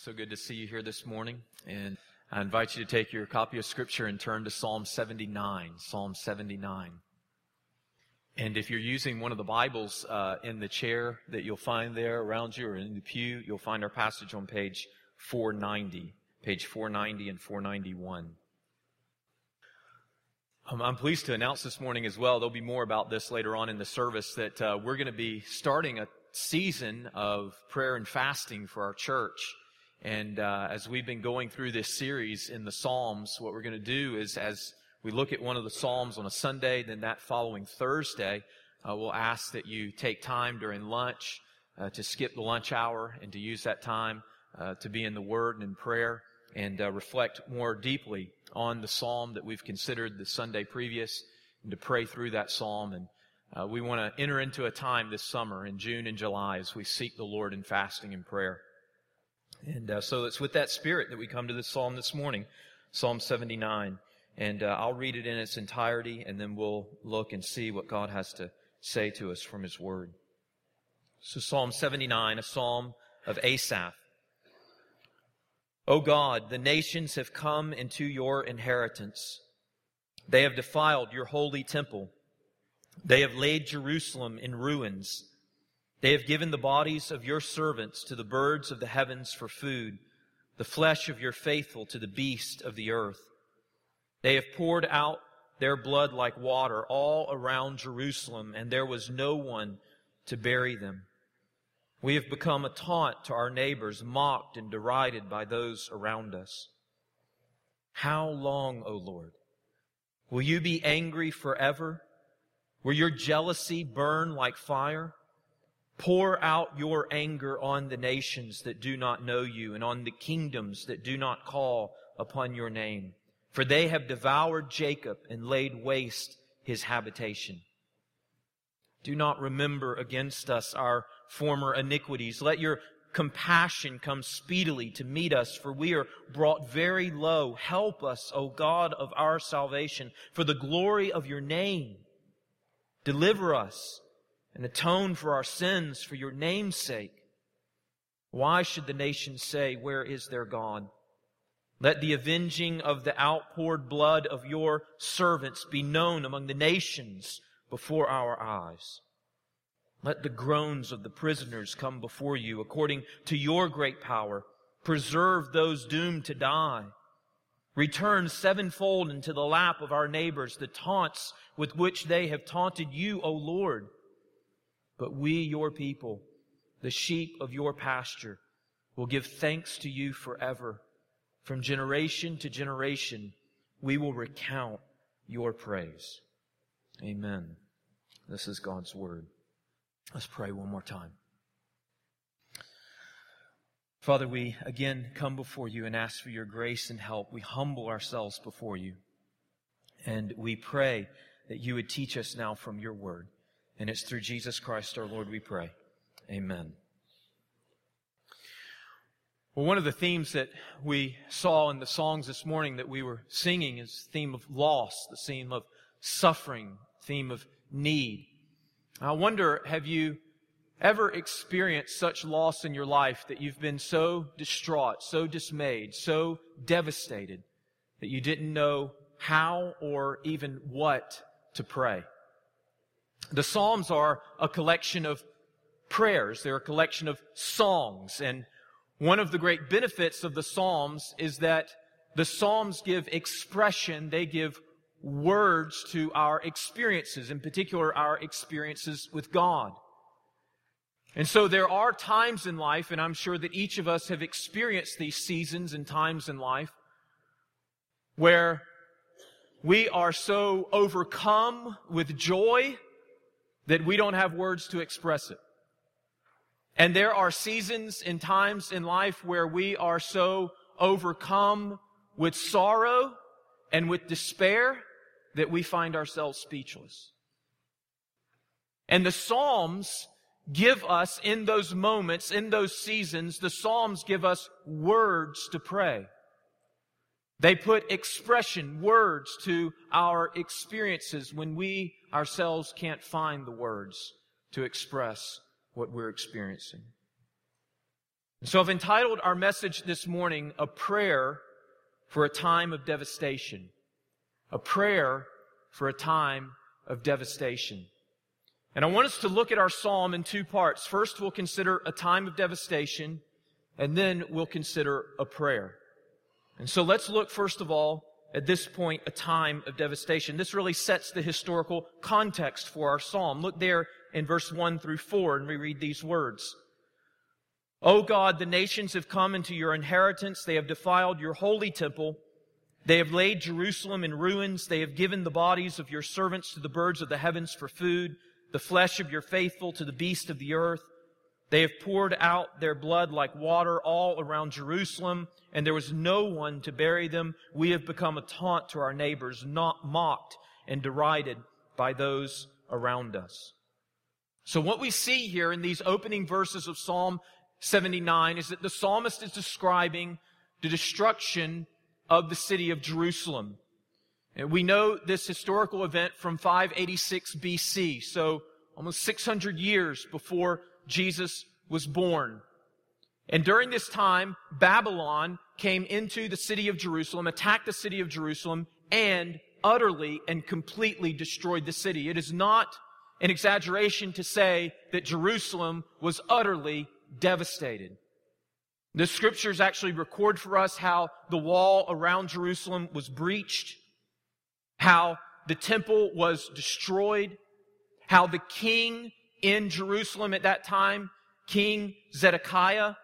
So good to see you here this morning. And I invite you to take your copy of Scripture and turn to Psalm 79. Psalm 79. And if you're using one of the Bibles uh, in the chair that you'll find there around you or in the pew, you'll find our passage on page 490, page 490 and 491. Um, I'm pleased to announce this morning as well, there'll be more about this later on in the service, that uh, we're going to be starting a season of prayer and fasting for our church. And uh, as we've been going through this series in the Psalms, what we're going to do is as we look at one of the Psalms on a Sunday, then that following Thursday, uh, we'll ask that you take time during lunch uh, to skip the lunch hour and to use that time uh, to be in the Word and in prayer and uh, reflect more deeply on the Psalm that we've considered the Sunday previous and to pray through that Psalm. And uh, we want to enter into a time this summer in June and July as we seek the Lord in fasting and prayer. And uh, so it's with that spirit that we come to this psalm this morning, Psalm 79. And uh, I'll read it in its entirety, and then we'll look and see what God has to say to us from His Word. So Psalm 79, a psalm of Asaph. O God, the nations have come into your inheritance. They have defiled your holy temple. They have laid Jerusalem in ruins. They have given the bodies of your servants to the birds of the heavens for food, the flesh of your faithful to the beast of the earth. They have poured out their blood like water all around Jerusalem, and there was no one to bury them. We have become a taunt to our neighbors, mocked and derided by those around us. How long, O Lord? Will you be angry forever? Will your jealousy burn like fire? Pour out your anger on the nations that do not know you and on the kingdoms that do not call upon your name. For they have devoured Jacob and laid waste his habitation. Do not remember against us our former iniquities. Let your compassion come speedily to meet us, for we are brought very low. Help us, O God of our salvation, for the glory of your name. Deliver us and atone for our sins for your name's sake. Why should the nations say, Where is their God? Let the avenging of the outpoured blood of your servants be known among the nations before our eyes. Let the groans of the prisoners come before you according to your great power. Preserve those doomed to die. Return sevenfold into the lap of our neighbors the taunts with which they have taunted you, O Lord. But we, your people, the sheep of your pasture, will give thanks to you forever. From generation to generation, we will recount your praise. Amen. This is God's word. Let's pray one more time. Father, we again come before you and ask for your grace and help. We humble ourselves before you. And we pray that you would teach us now from your word. And it's through Jesus Christ our Lord we pray. Amen. Well, one of the themes that we saw in the songs this morning that we were singing is the theme of loss, the theme of suffering, theme of need. I wonder, have you ever experienced such loss in your life that you've been so distraught, so dismayed, so devastated that you didn't know how or even what to pray? The Psalms are a collection of prayers. They're a collection of songs. And one of the great benefits of the Psalms is that the Psalms give expression, they give words to our experiences, in particular our experiences with God. And so there are times in life, and I'm sure that each of us have experienced these seasons and times in life, where we are so overcome with joy that we don't have words to express it. And there are seasons and times in life where we are so overcome with sorrow and with despair that we find ourselves speechless. And the Psalms give us in those moments, in those seasons, the Psalms give us words to pray. They put expression, words to our experiences when we ourselves can't find the words to express what we're experiencing. So I've entitled our message this morning, A Prayer for a Time of Devastation. A Prayer for a Time of Devastation. And I want us to look at our psalm in two parts. First, we'll consider a time of devastation, and then we'll consider a prayer. And so let's look first of all at this point a time of devastation. This really sets the historical context for our psalm. Look there in verse 1 through 4 and we read these words. O God, the nations have come into your inheritance. They have defiled your holy temple. They have laid Jerusalem in ruins. They have given the bodies of your servants to the birds of the heavens for food, the flesh of your faithful to the beasts of the earth. They have poured out their blood like water all around Jerusalem, and there was no one to bury them. We have become a taunt to our neighbors, not mocked and derided by those around us. So what we see here in these opening verses of Psalm 79 is that the psalmist is describing the destruction of the city of Jerusalem. And we know this historical event from 586 BC, so almost 600 years before Jesus was born. And during this time, Babylon came into the city of Jerusalem, attacked the city of Jerusalem, and utterly and completely destroyed the city. It is not an exaggeration to say that Jerusalem was utterly devastated. The scriptures actually record for us how the wall around Jerusalem was breached, how the temple was destroyed, how the king in Jerusalem at that time, King Zedekiah,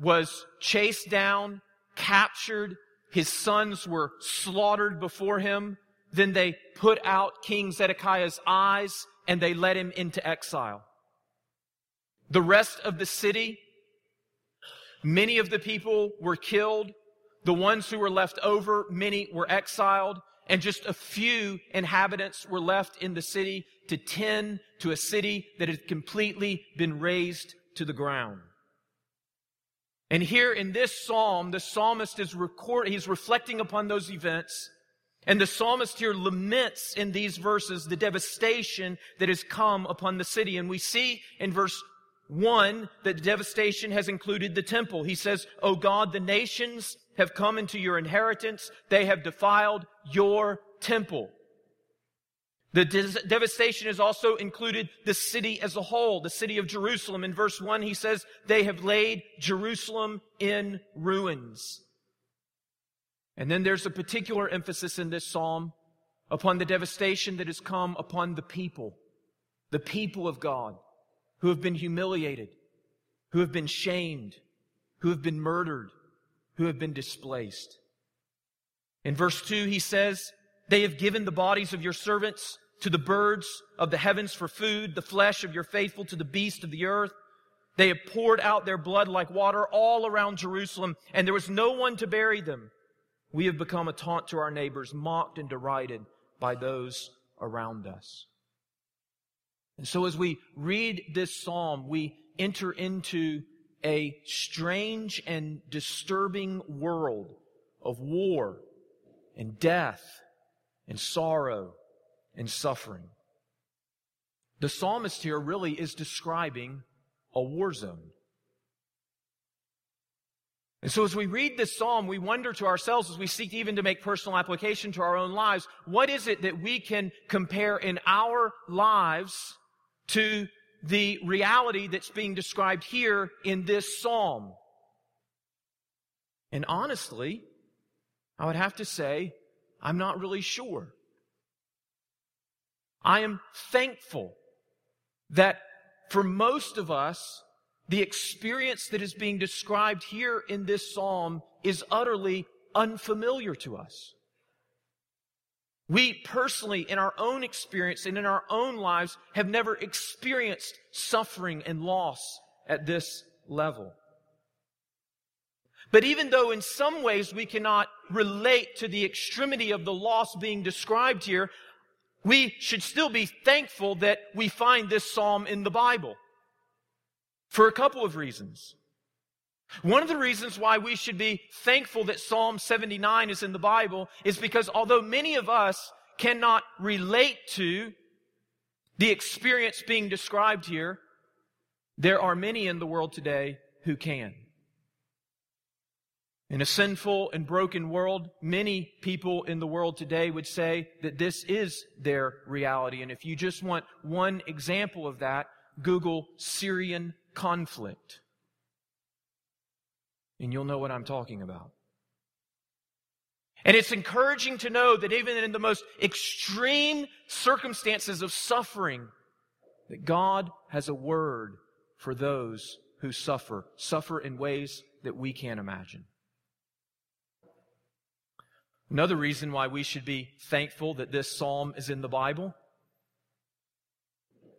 was chased down, captured, his sons were slaughtered before him. Then they put out King Zedekiah's eyes and they led him into exile. The rest of the city, many of the people were killed. The ones who were left over, many were exiled. And just a few inhabitants were left in the city to tend to a city that had completely been razed to the ground. And here in this psalm, the psalmist is record, he's reflecting upon those events. And the psalmist here laments in these verses the devastation that has come upon the city. And we see in verse one, that devastation has included the temple. He says, O God, the nations have come into your inheritance. They have defiled your temple. The devastation has also included the city as a whole, the city of Jerusalem. In verse 1, he says, They have laid Jerusalem in ruins. And then there's a particular emphasis in this psalm upon the devastation that has come upon the people, the people of God who have been humiliated, who have been shamed, who have been murdered, who have been displaced. In verse 2, he says, They have given the bodies of your servants to the birds of the heavens for food, the flesh of your faithful to the beasts of the earth. They have poured out their blood like water all around Jerusalem, and there was no one to bury them. We have become a taunt to our neighbors, mocked and derided by those around us. And so as we read this psalm, we enter into a strange and disturbing world of war and death and sorrow and suffering. The psalmist here really is describing a war zone. And so as we read this psalm, we wonder to ourselves as we seek even to make personal application to our own lives, what is it that we can compare in our lives to the reality that's being described here in this psalm. And honestly, I would have to say, I'm not really sure. I am thankful that for most of us, the experience that is being described here in this psalm is utterly unfamiliar to us. We personally, in our own experience and in our own lives, have never experienced suffering and loss at this level. But even though in some ways we cannot relate to the extremity of the loss being described here, we should still be thankful that we find this psalm in the Bible. For a couple of reasons. One of the reasons why we should be thankful that Psalm 79 is in the Bible is because although many of us cannot relate to the experience being described here, there are many in the world today who can. In a sinful and broken world, many people in the world today would say that this is their reality. And if you just want one example of that, Google Syrian conflict. And you'll know what I'm talking about. And it's encouraging to know that even in the most extreme circumstances of suffering, that God has a word for those who suffer, suffer in ways that we can't imagine. Another reason why we should be thankful that this psalm is in the Bible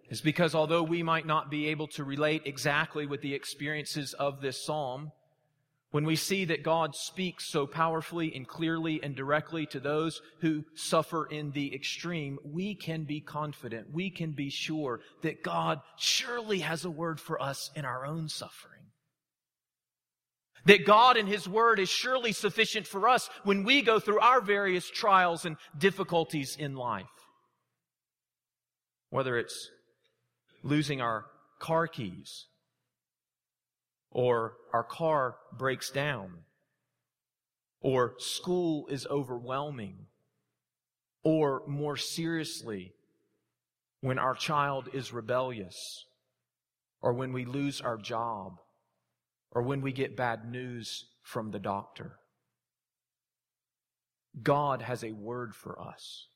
is because although we might not be able to relate exactly with the experiences of this psalm, when we see that God speaks so powerfully and clearly and directly to those who suffer in the extreme, we can be confident, we can be sure that God surely has a word for us in our own suffering. That God and His Word is surely sufficient for us when we go through our various trials and difficulties in life. Whether it's losing our car keys, or our car breaks down, or school is overwhelming, or more seriously, when our child is rebellious, or when we lose our job, or when we get bad news from the doctor. God has a word for us.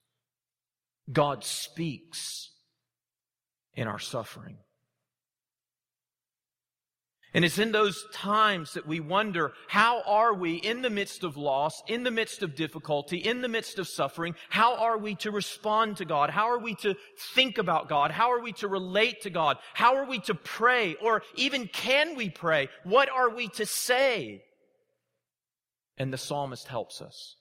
God speaks in our suffering. And it's in those times that we wonder, how are we in the midst of loss, in the midst of difficulty, in the midst of suffering? How are we to respond to God? How are we to think about God? How are we to relate to God? How are we to pray? Or even can we pray? What are we to say? And the psalmist helps us.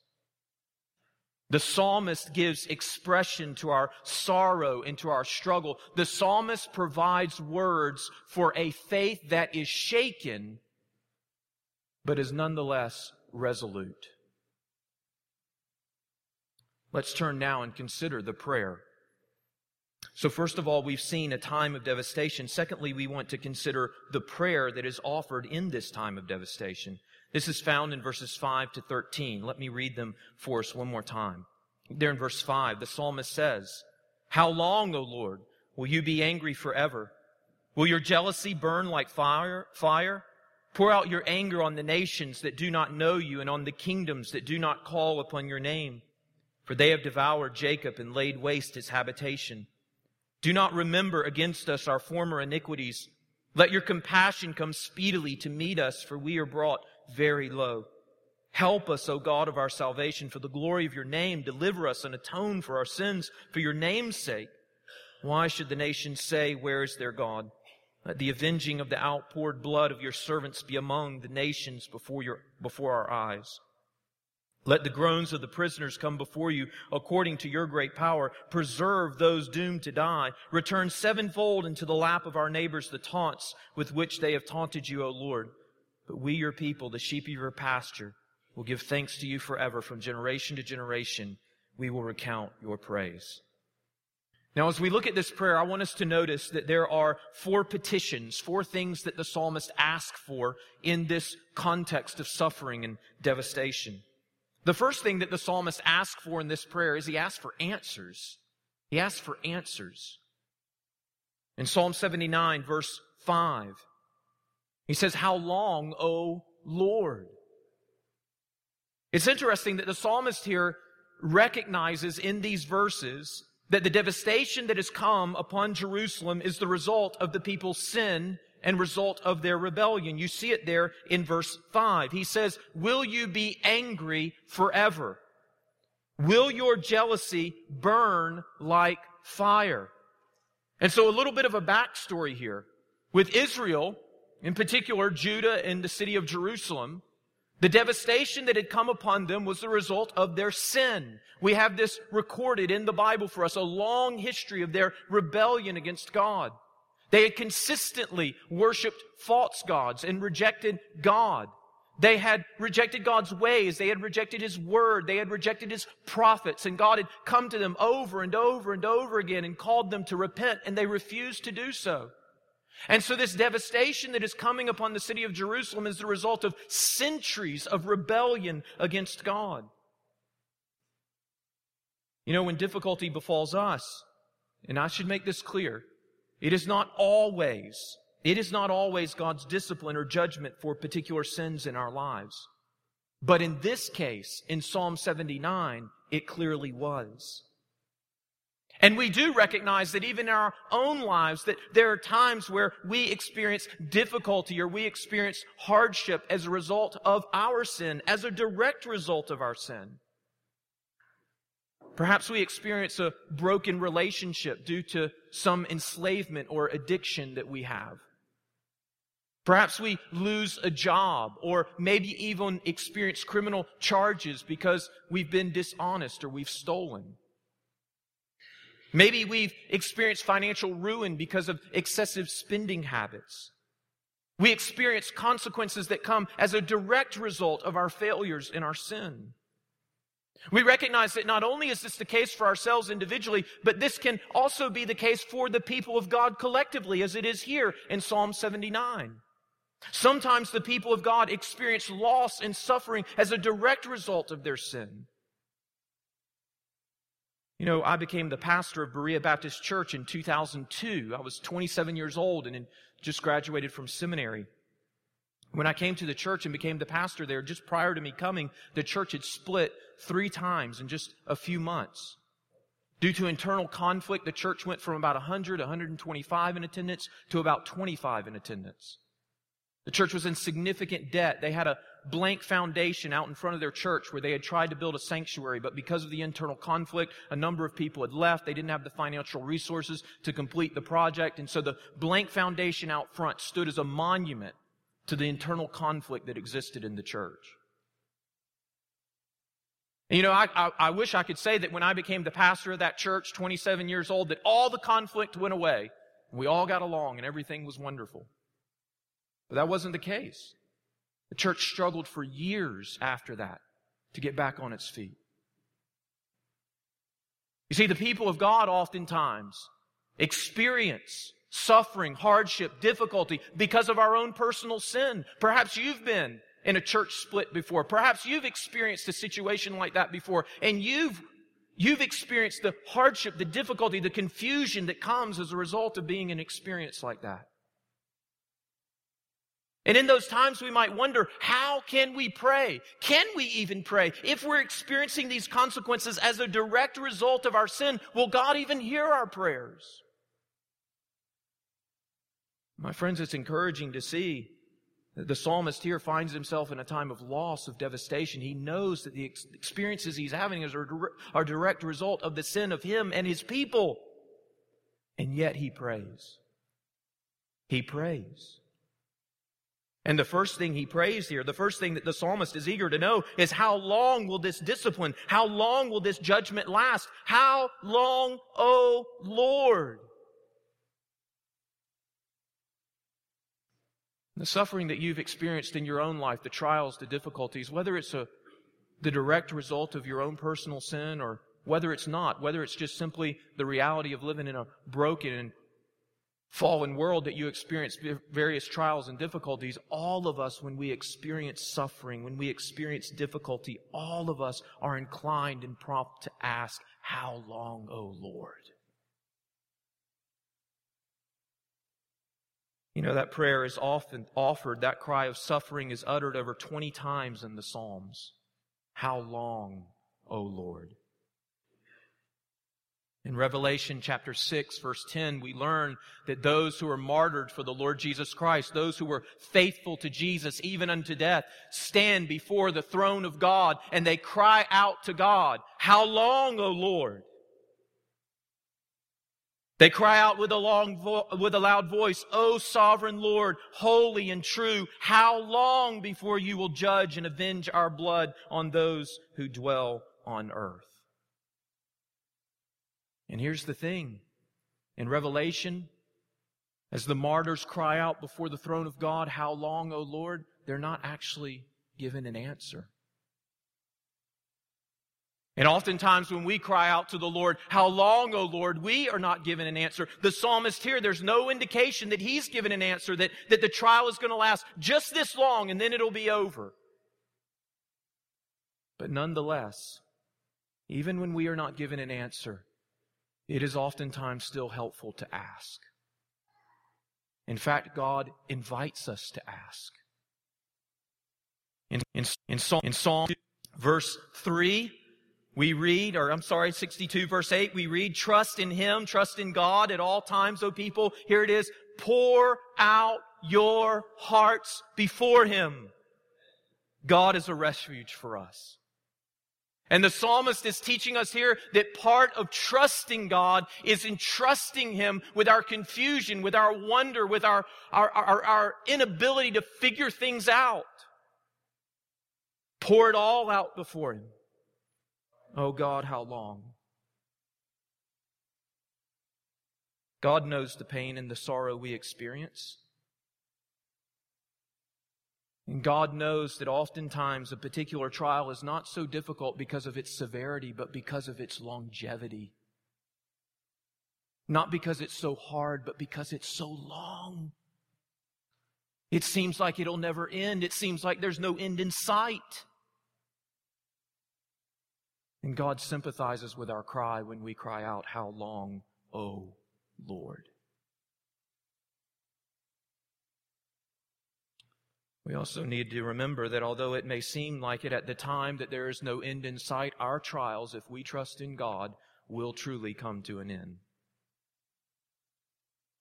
The psalmist gives expression to our sorrow and to our struggle. The psalmist provides words for a faith that is shaken, but is nonetheless resolute. Let's turn now and consider the prayer. So, first of all, we've seen a time of devastation. Secondly, we want to consider the prayer that is offered in this time of devastation. This is found in verses 5 to 13. Let me read them for us one more time. There in verse 5, the psalmist says, How long, O Lord, will you be angry forever? Will your jealousy burn like fire? Fire? Pour out your anger on the nations that do not know you and on the kingdoms that do not call upon your name. For they have devoured Jacob and laid waste his habitation. Do not remember against us our former iniquities. Let your compassion come speedily to meet us, for we are brought very low. Help us, O God of our salvation, for the glory of your name. Deliver us and atone for our sins for your name's sake. Why should the nations say, Where is their God? Let the avenging of the outpoured blood of your servants be among the nations before, your, before our eyes. Let the groans of the prisoners come before you according to your great power. Preserve those doomed to die. Return sevenfold into the lap of our neighbors the taunts with which they have taunted you, O Lord. But we, your people, the sheep of your pasture, will give thanks to you forever. From generation to generation, we will recount your praise. Now, as we look at this prayer, I want us to notice that there are four petitions, four things that the psalmist asks for in this context of suffering and devastation. The first thing that the psalmist asks for in this prayer is he asks for answers. He asks for answers. In Psalm 79, verse 5, he says, How long, O Lord? It's interesting that the psalmist here recognizes in these verses that the devastation that has come upon Jerusalem is the result of the people's sin and result of their rebellion. You see it there in verse 5. He says, Will you be angry forever? Will your jealousy burn like fire? And so a little bit of a backstory here. With Israel, in particular, Judah and the city of Jerusalem, the devastation that had come upon them was the result of their sin. We have this recorded in the Bible for us, a long history of their rebellion against God. They had consistently worshiped false gods and rejected God. They had rejected God's ways. They had rejected His word. They had rejected His prophets. And God had come to them over and over and over again and called them to repent, and they refused to do so. And so this devastation that is coming upon the city of Jerusalem is the result of centuries of rebellion against God. You know, when difficulty befalls us, and I should make this clear, it is not always, it is not always God's discipline or judgment for particular sins in our lives. But in this case, in Psalm 79, it clearly was. And we do recognize that even in our own lives, that there are times where we experience difficulty or we experience hardship as a result of our sin, as a direct result of our sin. Perhaps we experience a broken relationship due to some enslavement or addiction that we have. Perhaps we lose a job or maybe even experience criminal charges because we've been dishonest or we've stolen. Maybe we've experienced financial ruin because of excessive spending habits. We experience consequences that come as a direct result of our failures in our sin. We recognize that not only is this the case for ourselves individually, but this can also be the case for the people of God collectively, as it is here in Psalm 79. Sometimes the people of God experience loss and suffering as a direct result of their sin. You know, I became the pastor of Berea Baptist Church in 2002. I was 27 years old and just graduated from seminary. When I came to the church and became the pastor there, just prior to me coming, the church had split three times in just a few months. Due to internal conflict, the church went from about 100, 125 in attendance to about 25 in attendance. The church was in significant debt. They had a blank foundation out in front of their church where they had tried to build a sanctuary, but because of the internal conflict, a number of people had left. They didn't have the financial resources to complete the project, and so the blank foundation out front stood as a monument to the internal conflict that existed in the church. You know, I, I, I, wish I could say that when I became the pastor of that church, 27 years old, that all the conflict went away. We all got along and everything was wonderful. But that wasn't the case. The church struggled for years after that to get back on its feet. You see, the people of God oftentimes experience suffering, hardship, difficulty because of our own personal sin. Perhaps you've been in a church split before. Perhaps you've experienced a situation like that before and you've You've experienced the hardship, the difficulty, the confusion that comes as a result of being an experience like that. And in those times, we might wonder, how can we pray? Can we even pray? If we're experiencing these consequences as a direct result of our sin, will God even hear our prayers? My friends, it's encouraging to see that the psalmist here finds himself in a time of loss, of devastation. He knows that the experiences he's having are a direct result of the sin of him and his people. And yet he prays. He prays. And the first thing he prays here, the first thing that the psalmist is eager to know is how long will this discipline, how long will this judgment last? How long, O Lord? The suffering that you've experienced in your own life, the trials, the difficulties, whether it's a, the direct result of your own personal sin or whether it's not, whether it's just simply the reality of living in a broken and fallen world that you experience various trials and difficulties, all of us, when we experience suffering, when we experience difficulty, all of us are inclined and prompt to ask, How long, O Lord? You know, that prayer is often offered, that cry of suffering is uttered over 20 times in the Psalms. How long, O Lord? In Revelation chapter 6, verse 10, we learn that those who are martyred for the Lord Jesus Christ, those who were faithful to Jesus even unto death, stand before the throne of God and they cry out to God, How long, O Lord? They cry out with a, long vo- with a loud voice, O sovereign Lord, holy and true, how long before you will judge and avenge our blood on those who dwell on earth? And here's the thing. In Revelation, as the martyrs cry out before the throne of God, How long, O Lord? They're not actually given an answer. And oftentimes when we cry out to the Lord, How long, O Lord, we are not given an answer. The psalmist here, there's no indication that he's given an answer, that, that the trial is going to last just this long and then it'll be over. But nonetheless, even when we are not given an answer, it is oftentimes still helpful to ask. In fact, God invites us to ask. In, in, in, Psalm, in Psalm verse 3, we read, or I'm sorry, 62 verse 8, we read, trust in Him, trust in God at all times, O people. Here it is, pour out your hearts before Him. God is a refuge for us. And the psalmist is teaching us here that part of trusting God is entrusting Him with our confusion, with our wonder, with our, our, our, our, inability to figure things out. Pour it all out before Him. Oh God, how long? God knows the pain and the sorrow we experience. And God knows that oftentimes a particular trial is not so difficult because of its severity, but because of its longevity. Not because it's so hard, but because it's so long. It seems like it'll never end. It seems like there's no end in sight. And God sympathizes with our cry when we cry out, How long, O Lord? We also need to remember that although it may seem like it at the time that there is no end in sight, our trials, if we trust in God, will truly come to an end.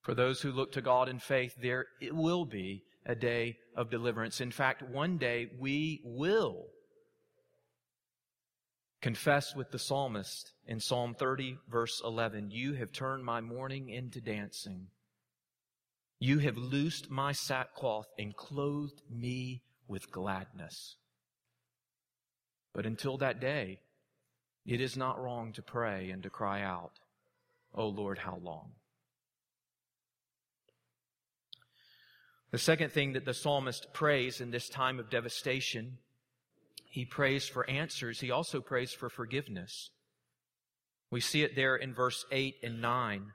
For those who look to God in faith, there it will be a day of deliverance. In fact, one day we will confess with the psalmist in Psalm 30, verse 11 You have turned my mourning into dancing. You have loosed my sackcloth and clothed me with gladness. But until that day, it is not wrong to pray and to cry out, O Lord, how long? The second thing that the psalmist prays in this time of devastation, he prays for answers. He also prays for forgiveness. We see it there in verse 8 and 9.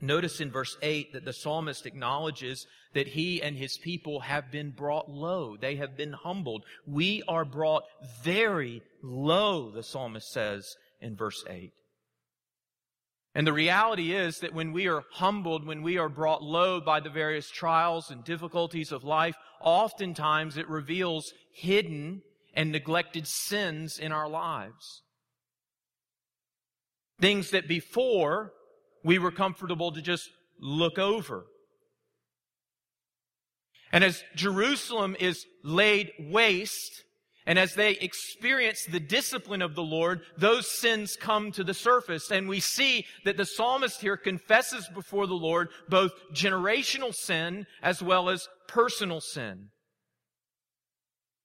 Notice in verse 8 that the psalmist acknowledges that he and his people have been brought low. They have been humbled. We are brought very low, the psalmist says in verse 8. And the reality is that when we are humbled, when we are brought low by the various trials and difficulties of life, oftentimes it reveals hidden and neglected sins in our lives. Things that before we were comfortable to just look over. And as Jerusalem is laid waste, and as they experience the discipline of the Lord, those sins come to the surface. And we see that the psalmist here confesses before the Lord both generational sin as well as personal sin.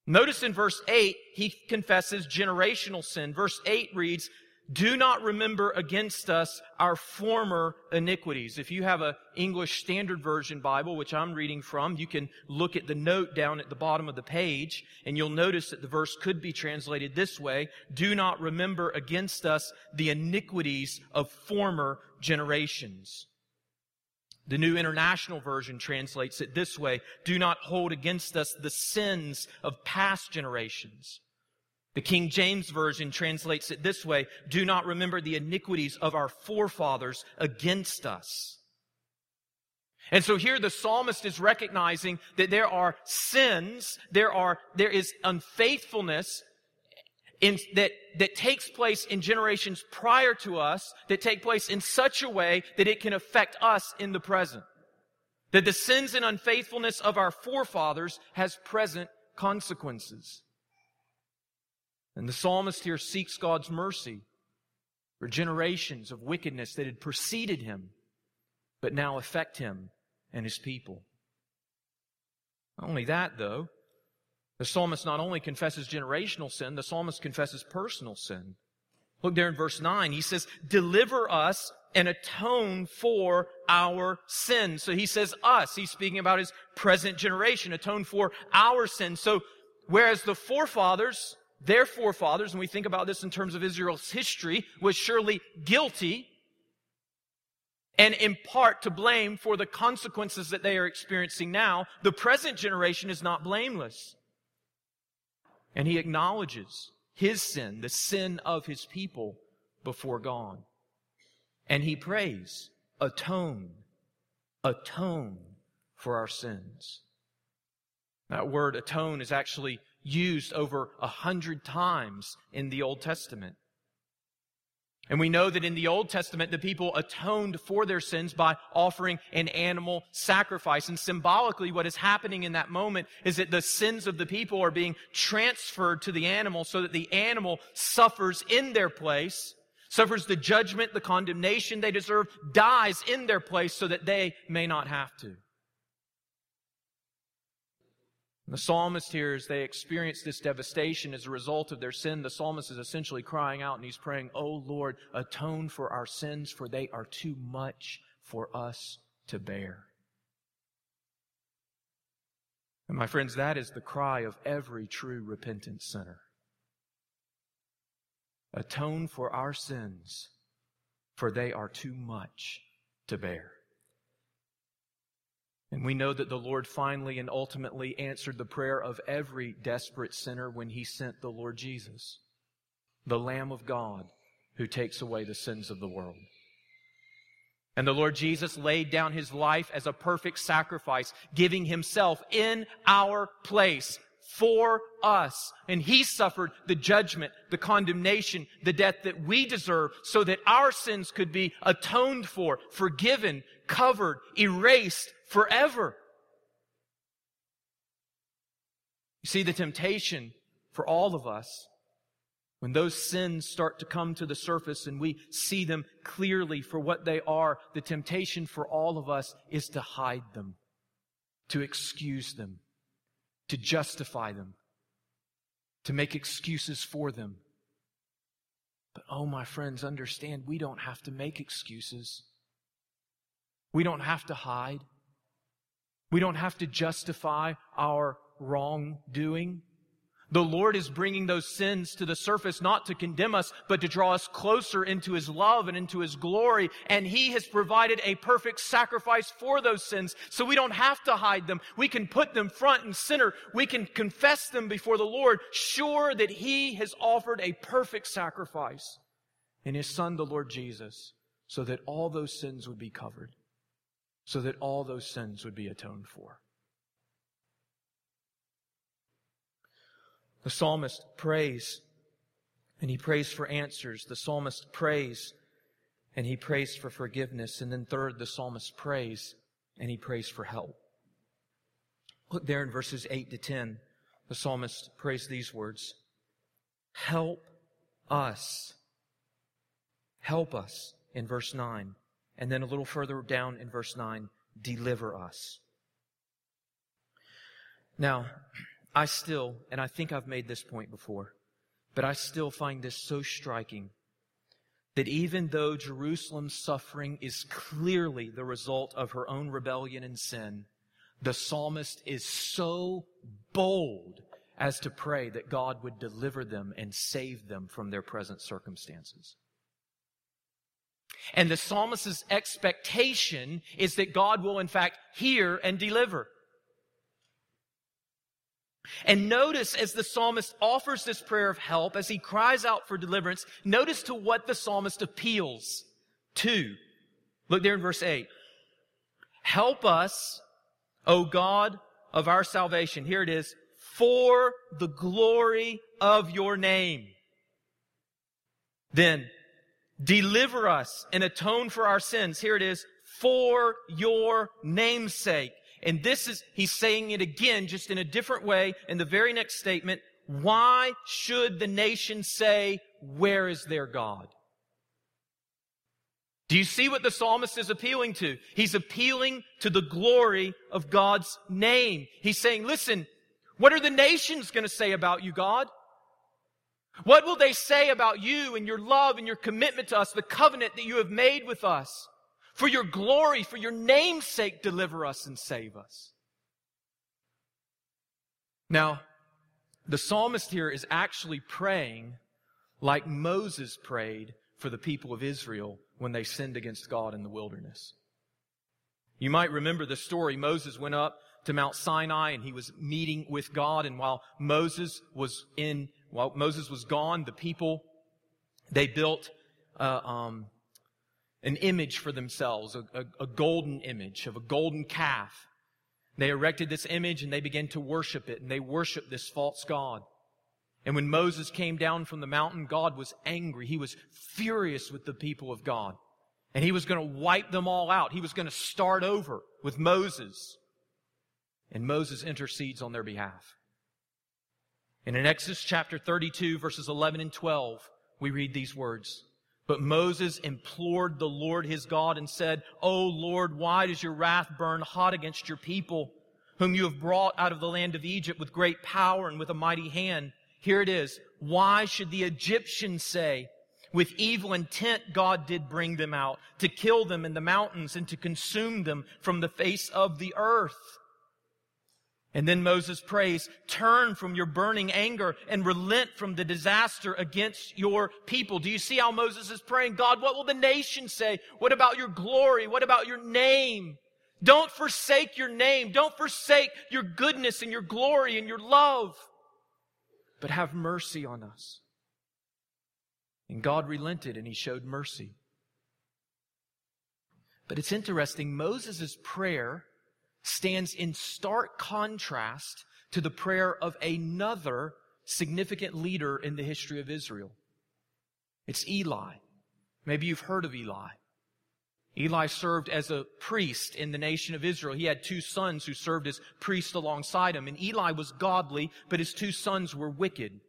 Notice in verse 8, he confesses generational sin. Verse 8 reads, do not remember against us our former iniquities. If you have a English Standard Version Bible, which I'm reading from, you can look at the note down at the bottom of the page, and you'll notice that the verse could be translated this way. Do not remember against us the iniquities of former generations. The New International Version translates it this way. Do not hold against us the sins of past generations. The King James Version translates it this way Do not remember the iniquities of our forefathers against us. And so here the psalmist is recognizing that there are sins, there are, there is unfaithfulness in, that, that takes place in generations prior to us, that take place in such a way that it can affect us in the present. That the sins and unfaithfulness of our forefathers has present consequences. And the psalmist here seeks God's mercy for generations of wickedness that had preceded him, but now affect him and his people. Not only that, though, the psalmist not only confesses generational sin, the psalmist confesses personal sin. Look there in verse 9. He says, Deliver us and atone for our sins. So he says us. He's speaking about his present generation, atone for our sins. So whereas the forefathers their forefathers, and we think about this in terms of Israel's history, was surely guilty and in part to blame for the consequences that they are experiencing now. The present generation is not blameless. And he acknowledges his sin, the sin of his people before God. And he prays, atone, atone for our sins. That word atone is actually used over a hundred times in the Old Testament. And we know that in the Old Testament, the people atoned for their sins by offering an animal sacrifice. And symbolically, what is happening in that moment is that the sins of the people are being transferred to the animal so that the animal suffers in their place, suffers the judgment, the condemnation they deserve, dies in their place so that they may not have to. The psalmist here, as they experience this devastation as a result of their sin, the psalmist is essentially crying out and he's praying, Oh Lord, atone for our sins, for they are too much for us to bear. And my friends, that is the cry of every true repentant sinner. Atone for our sins, for they are too much to bear. And we know that the Lord finally and ultimately answered the prayer of every desperate sinner when he sent the Lord Jesus, the Lamb of God who takes away the sins of the world. And the Lord Jesus laid down his life as a perfect sacrifice, giving himself in our place for us. And he suffered the judgment, the condemnation, the death that we deserve so that our sins could be atoned for, forgiven, covered, erased forever. You see, the temptation for all of us, when those sins start to come to the surface and we see them clearly for what they are, the temptation for all of us is to hide them, to excuse them, to justify them, to make excuses for them. But oh, my friends, understand we don't have to make excuses. We don't have to hide. We don't have to justify our wrongdoing. The Lord is bringing those sins to the surface not to condemn us, but to draw us closer into His love and into His glory. And He has provided a perfect sacrifice for those sins. So we don't have to hide them. We can put them front and center. We can confess them before the Lord, sure that He has offered a perfect sacrifice in His Son, the Lord Jesus, so that all those sins would be covered so that all those sins would be atoned for. The psalmist prays and he prays for answers. The psalmist prays and he prays for forgiveness. And then third, the psalmist prays and he prays for help. Look there in verses 8 to 10. The psalmist prays these words. Help us. Help us in verse 9. And then a little further down in verse 9, deliver us. Now, I still, and I think I've made this point before, but I still find this so striking that even though Jerusalem's suffering is clearly the result of her own rebellion and sin, the psalmist is so bold as to pray that God would deliver them and save them from their present circumstances. And the psalmist's expectation is that God will in fact hear and deliver. And notice as the psalmist offers this prayer of help, as he cries out for deliverance, notice to what the psalmist appeals to. Look there in verse 8. Help us, O God of our salvation. Here it is. For the glory of your name. Then Deliver us and atone for our sins. Here it is. For your namesake. And this is, he's saying it again, just in a different way in the very next statement. Why should the nation say, where is their God? Do you see what the psalmist is appealing to? He's appealing to the glory of God's name. He's saying, listen, what are the nations going to say about you, God? What will they say about you and your love and your commitment to us, the covenant that you have made with us? For your glory, for your name's sake, deliver us and save us. Now, the psalmist here is actually praying like Moses prayed for the people of Israel when they sinned against God in the wilderness. You might remember the story. Moses went up to Mount Sinai and he was meeting with God. And while Moses was in, while Moses was gone, the people, they built, uh, um, an image for themselves, a, a, a golden image of a golden calf. They erected this image and they began to worship it and they worshiped this false God. And when Moses came down from the mountain, God was angry. He was furious with the people of God. And he was going to wipe them all out. He was going to start over with Moses. And Moses intercedes on their behalf. And in Exodus chapter 32, verses 11 and 12, we read these words. But Moses implored the Lord his God and said, O Lord, why does your wrath burn hot against your people, whom you have brought out of the land of Egypt with great power and with a mighty hand? Here it is. Why should the Egyptians say, with evil intent God did bring them out, to kill them in the mountains and to consume them from the face of the earth? And then Moses prays, turn from your burning anger and relent from the disaster against your people. Do you see how Moses is praying? God, what will the nation say? What about your glory? What about your name? Don't forsake your name. Don't forsake your goodness and your glory and your love. But have mercy on us. And God relented and he showed mercy. But it's interesting, Moses' prayer stands in stark contrast to the prayer of another significant leader in the history of Israel. It's Eli. Maybe you've heard of Eli. Eli served as a priest in the nation of Israel. He had two sons who served as priests alongside him. And Eli was godly, but his two sons were wicked.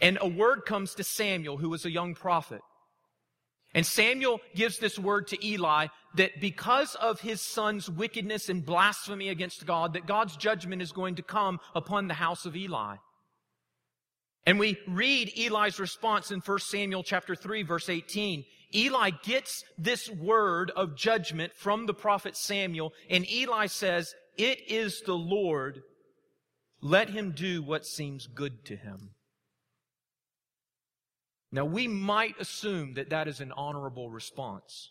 And a word comes to Samuel, who was a young prophet. And Samuel gives this word to Eli that because of his son's wickedness and blasphemy against God, that God's judgment is going to come upon the house of Eli. And we read Eli's response in 1 Samuel chapter 3 verse 18. Eli gets this word of judgment from the prophet Samuel and Eli says, it is the Lord. Let him do what seems good to him. Now, we might assume that that is an honorable response.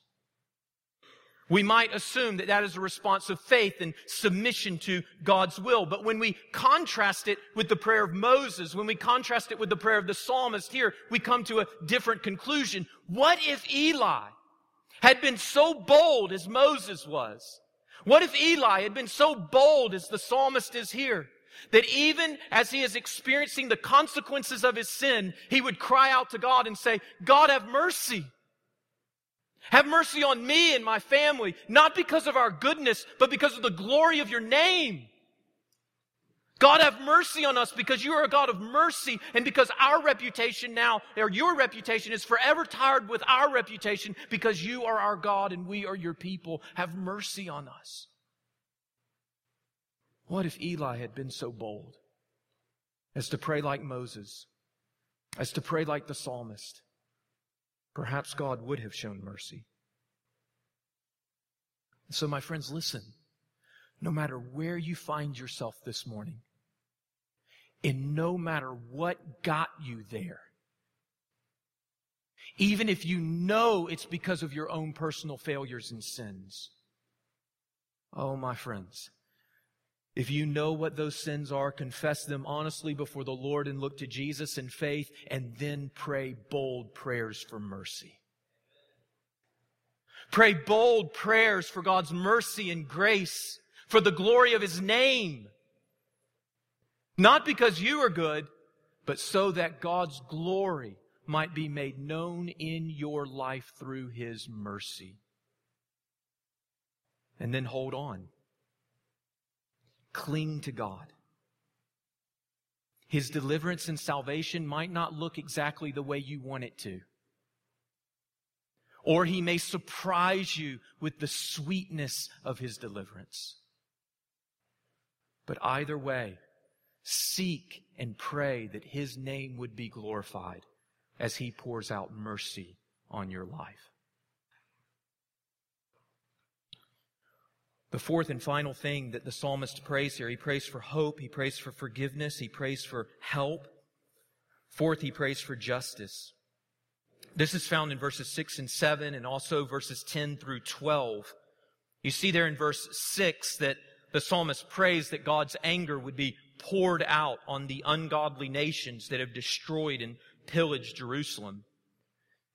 We might assume that that is a response of faith and submission to God's will. But when we contrast it with the prayer of Moses, when we contrast it with the prayer of the psalmist here, we come to a different conclusion. What if Eli had been so bold as Moses was? What if Eli had been so bold as the psalmist is here? That even as he is experiencing the consequences of his sin, he would cry out to God and say, God have mercy. Have mercy on me and my family, not because of our goodness, but because of the glory of your name. God have mercy on us because you are a God of mercy and because our reputation now, or your reputation is forever tired with our reputation because you are our God and we are your people. Have mercy on us. What if Eli had been so bold as to pray like Moses, as to pray like the psalmist? Perhaps God would have shown mercy. So, my friends, listen. No matter where you find yourself this morning, and no matter what got you there, even if you know it's because of your own personal failures and sins, oh, my friends, if you know what those sins are, confess them honestly before the Lord and look to Jesus in faith and then pray bold prayers for mercy. Pray bold prayers for God's mercy and grace, for the glory of His name. Not because you are good, but so that God's glory might be made known in your life through His mercy. And then hold on. Cling to God. His deliverance and salvation might not look exactly the way you want it to. Or he may surprise you with the sweetness of his deliverance. But either way, seek and pray that his name would be glorified as he pours out mercy on your life. The fourth and final thing that the psalmist prays here, he prays for hope, he prays for forgiveness, he prays for help. Fourth, he prays for justice. This is found in verses 6 and 7 and also verses 10 through 12. You see there in verse 6 that the psalmist prays that God's anger would be poured out on the ungodly nations that have destroyed and pillaged Jerusalem.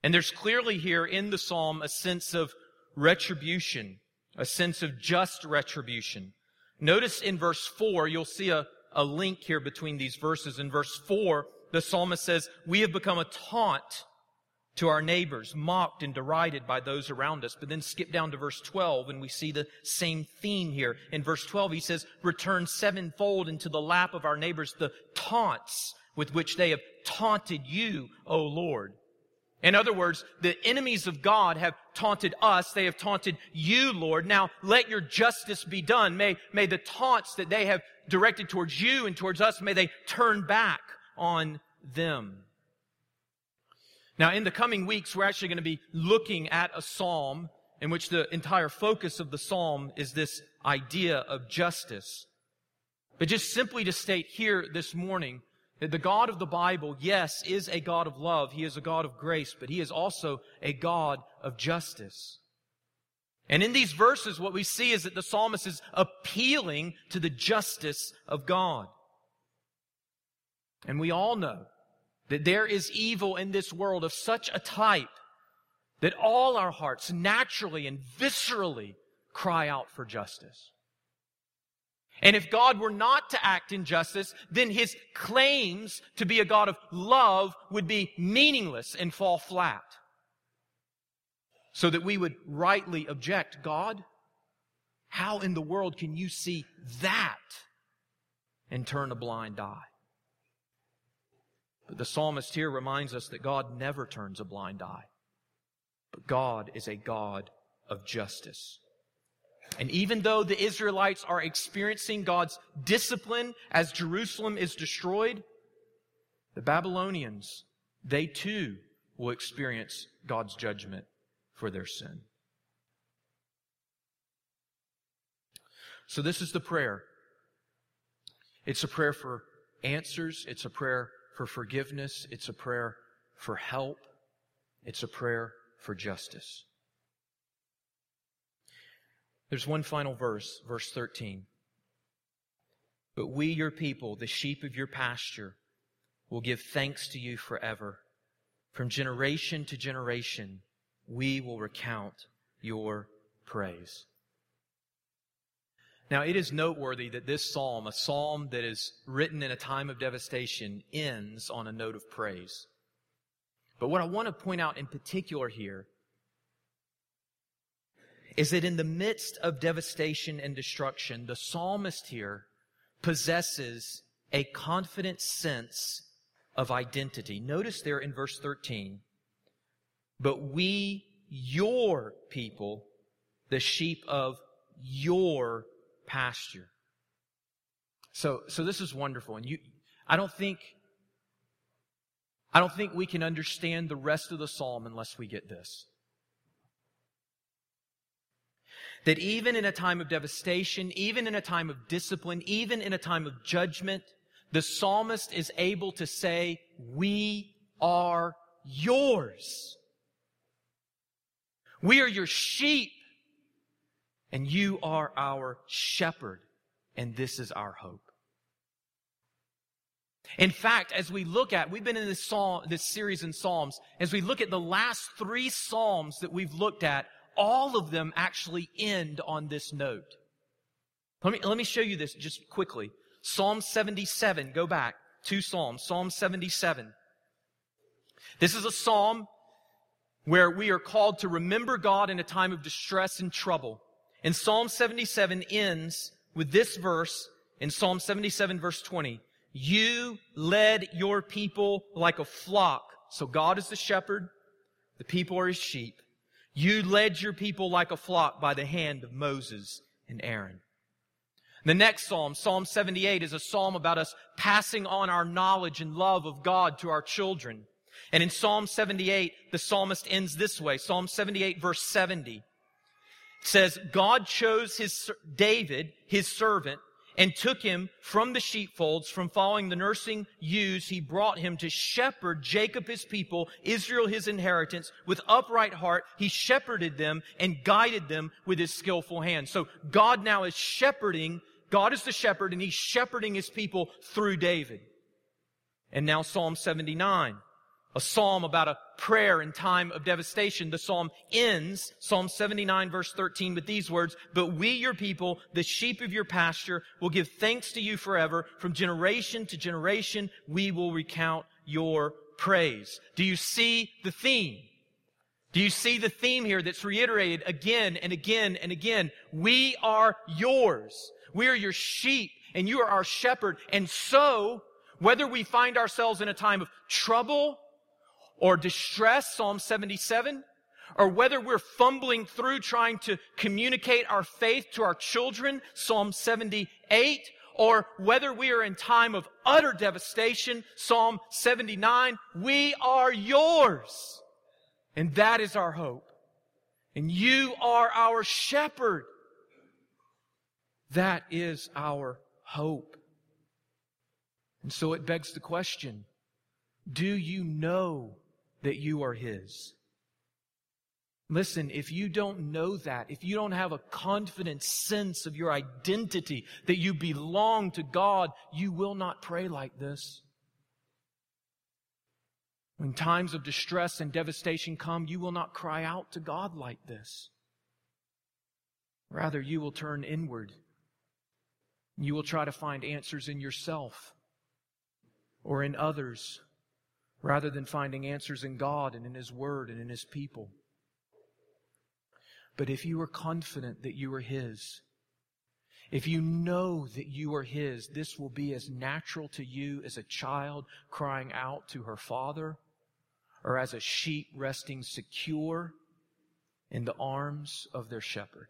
And there's clearly here in the psalm a sense of retribution, a sense of just retribution. Notice in verse 4, you'll see a, a link here between these verses. In verse 4, the psalmist says, We have become a taunt to our neighbors, mocked and derided by those around us. But then skip down to verse 12 and we see the same theme here. In verse 12, he says, Return sevenfold into the lap of our neighbors the taunts with which they have taunted you, O Lord. In other words, the enemies of God have taunted us. They have taunted you, Lord. Now let your justice be done. May, may the taunts that they have directed towards you and towards us, may they turn back on them. Now, in the coming weeks, we're actually going to be looking at a psalm in which the entire focus of the psalm is this idea of justice. But just simply to state here this morning the God of the Bible, yes, is a God of love. He is a God of grace, but He is also a God of justice. And in these verses, what we see is that the psalmist is appealing to the justice of God. And we all know that there is evil in this world of such a type that all our hearts naturally and viscerally cry out for justice. And if God were not to act in justice, then his claims to be a God of love would be meaningless and fall flat. So that we would rightly object, God, how in the world can you see that and turn a blind eye? But the psalmist here reminds us that God never turns a blind eye. But God is a God of justice. And even though the Israelites are experiencing God's discipline as Jerusalem is destroyed, the Babylonians, they too will experience God's judgment for their sin. So this is the prayer. It's a prayer for answers. It's a prayer for forgiveness. It's a prayer for help. It's a prayer for justice. There's one final verse, verse 13. But we, your people, the sheep of your pasture, will give thanks to you forever. From generation to generation, we will recount your praise. Now, it is noteworthy that this psalm, a psalm that is written in a time of devastation, ends on a note of praise. But what I want to point out in particular here is that in the midst of devastation and destruction, the psalmist here possesses a confident sense of identity. Notice there in verse 13, but we, your people, the sheep of your pasture. So, so this is wonderful. And you, I don't think, I don't think we can understand the rest of the psalm unless we get this. That even in a time of devastation, even in a time of discipline, even in a time of judgment, the psalmist is able to say, we are yours. We are your sheep and you are our shepherd, and this is our hope. In fact, as we look at, we've been in this psalm, this series in Psalms, as we look at the last three Psalms that we've looked at, all of them actually end on this note. Let me, let me show you this just quickly. Psalm 77, go back. Two Psalms. Psalm 77. This is a psalm where we are called to remember God in a time of distress and trouble. And Psalm 77 ends with this verse in Psalm 77 verse 20. You led your people like a flock. So God is the shepherd. The people are his sheep. You led your people like a flock by the hand of Moses and Aaron. The next psalm, Psalm 78, is a psalm about us passing on our knowledge and love of God to our children. And in Psalm 78, the psalmist ends this way. Psalm 78 verse 70 says God chose his David, his servant, and took him from the sheepfolds, from following the nursing ewes. He brought him to shepherd Jacob his people, Israel his inheritance. With upright heart, he shepherded them and guided them with his skillful hand. So God now is shepherding. God is the shepherd and he's shepherding his people through David. And now Psalm 79 a psalm about a prayer in time of devastation. The psalm ends, Psalm 79 verse 13, with these words, But we, your people, the sheep of your pasture, will give thanks to you forever. From generation to generation, we will recount your praise. Do you see the theme? Do you see the theme here that's reiterated again and again and again? We are yours. We are your sheep and you are our shepherd. And so, whether we find ourselves in a time of trouble or distress, Psalm 77, or whether we're fumbling through trying to communicate our faith to our children, Psalm 78, or whether we are in time of utter devastation, Psalm 79, we are yours. And that is our hope. And you are our shepherd. That is our hope. And so it begs the question, do you know that you are His. Listen, if you don't know that, if you don't have a confident sense of your identity, that you belong to God, you will not pray like this. When times of distress and devastation come, you will not cry out to God like this. Rather, you will turn inward. You will try to find answers in yourself or in others rather than finding answers in God and in His Word and in His people. But if you are confident that you are His, if you know that you are His, this will be as natural to you as a child crying out to her father or as a sheep resting secure in the arms of their shepherd.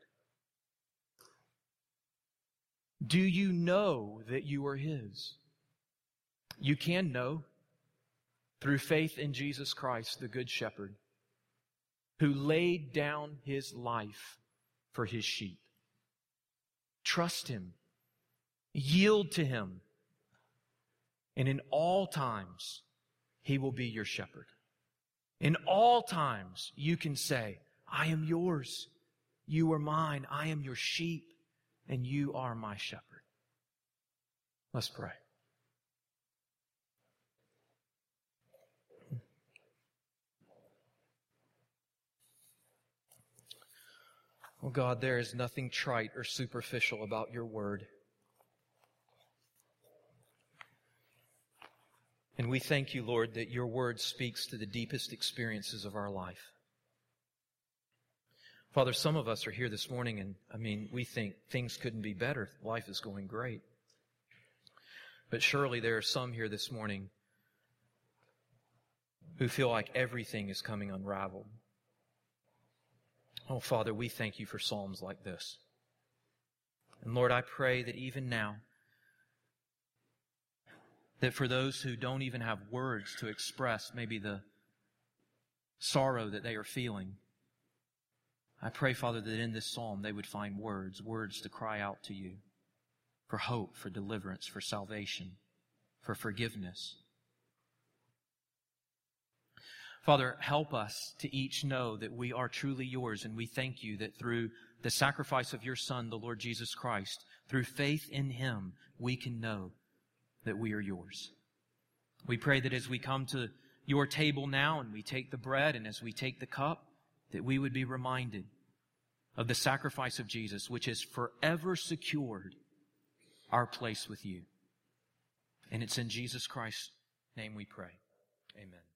Do you know that you are His? You can know through faith in Jesus Christ, the Good Shepherd, who laid down his life for his sheep. Trust him, yield to him, and in all times, he will be your shepherd. In all times, you can say, I am yours. You are mine. I am your sheep, and you are my shepherd. Let's pray. Oh God, there is nothing trite or superficial about your word. And we thank you, Lord, that your word speaks to the deepest experiences of our life. Father, some of us are here this morning and, I mean, we think things couldn't be better. Life is going great. But surely there are some here this morning who feel like everything is coming unraveled. Oh, Father, we thank you for Psalms like this. And Lord, I pray that even now, that for those who don't even have words to express maybe the sorrow that they are feeling, I pray, Father, that in this psalm they would find words, words to cry out to you for hope, for deliverance, for salvation, for forgiveness. Father, help us to each know that we are truly yours, and we thank you that through the sacrifice of your Son, the Lord Jesus Christ, through faith in him, we can know that we are yours. We pray that as we come to your table now and we take the bread and as we take the cup, that we would be reminded of the sacrifice of Jesus, which has forever secured our place with you. And it's in Jesus Christ's name we pray. Amen.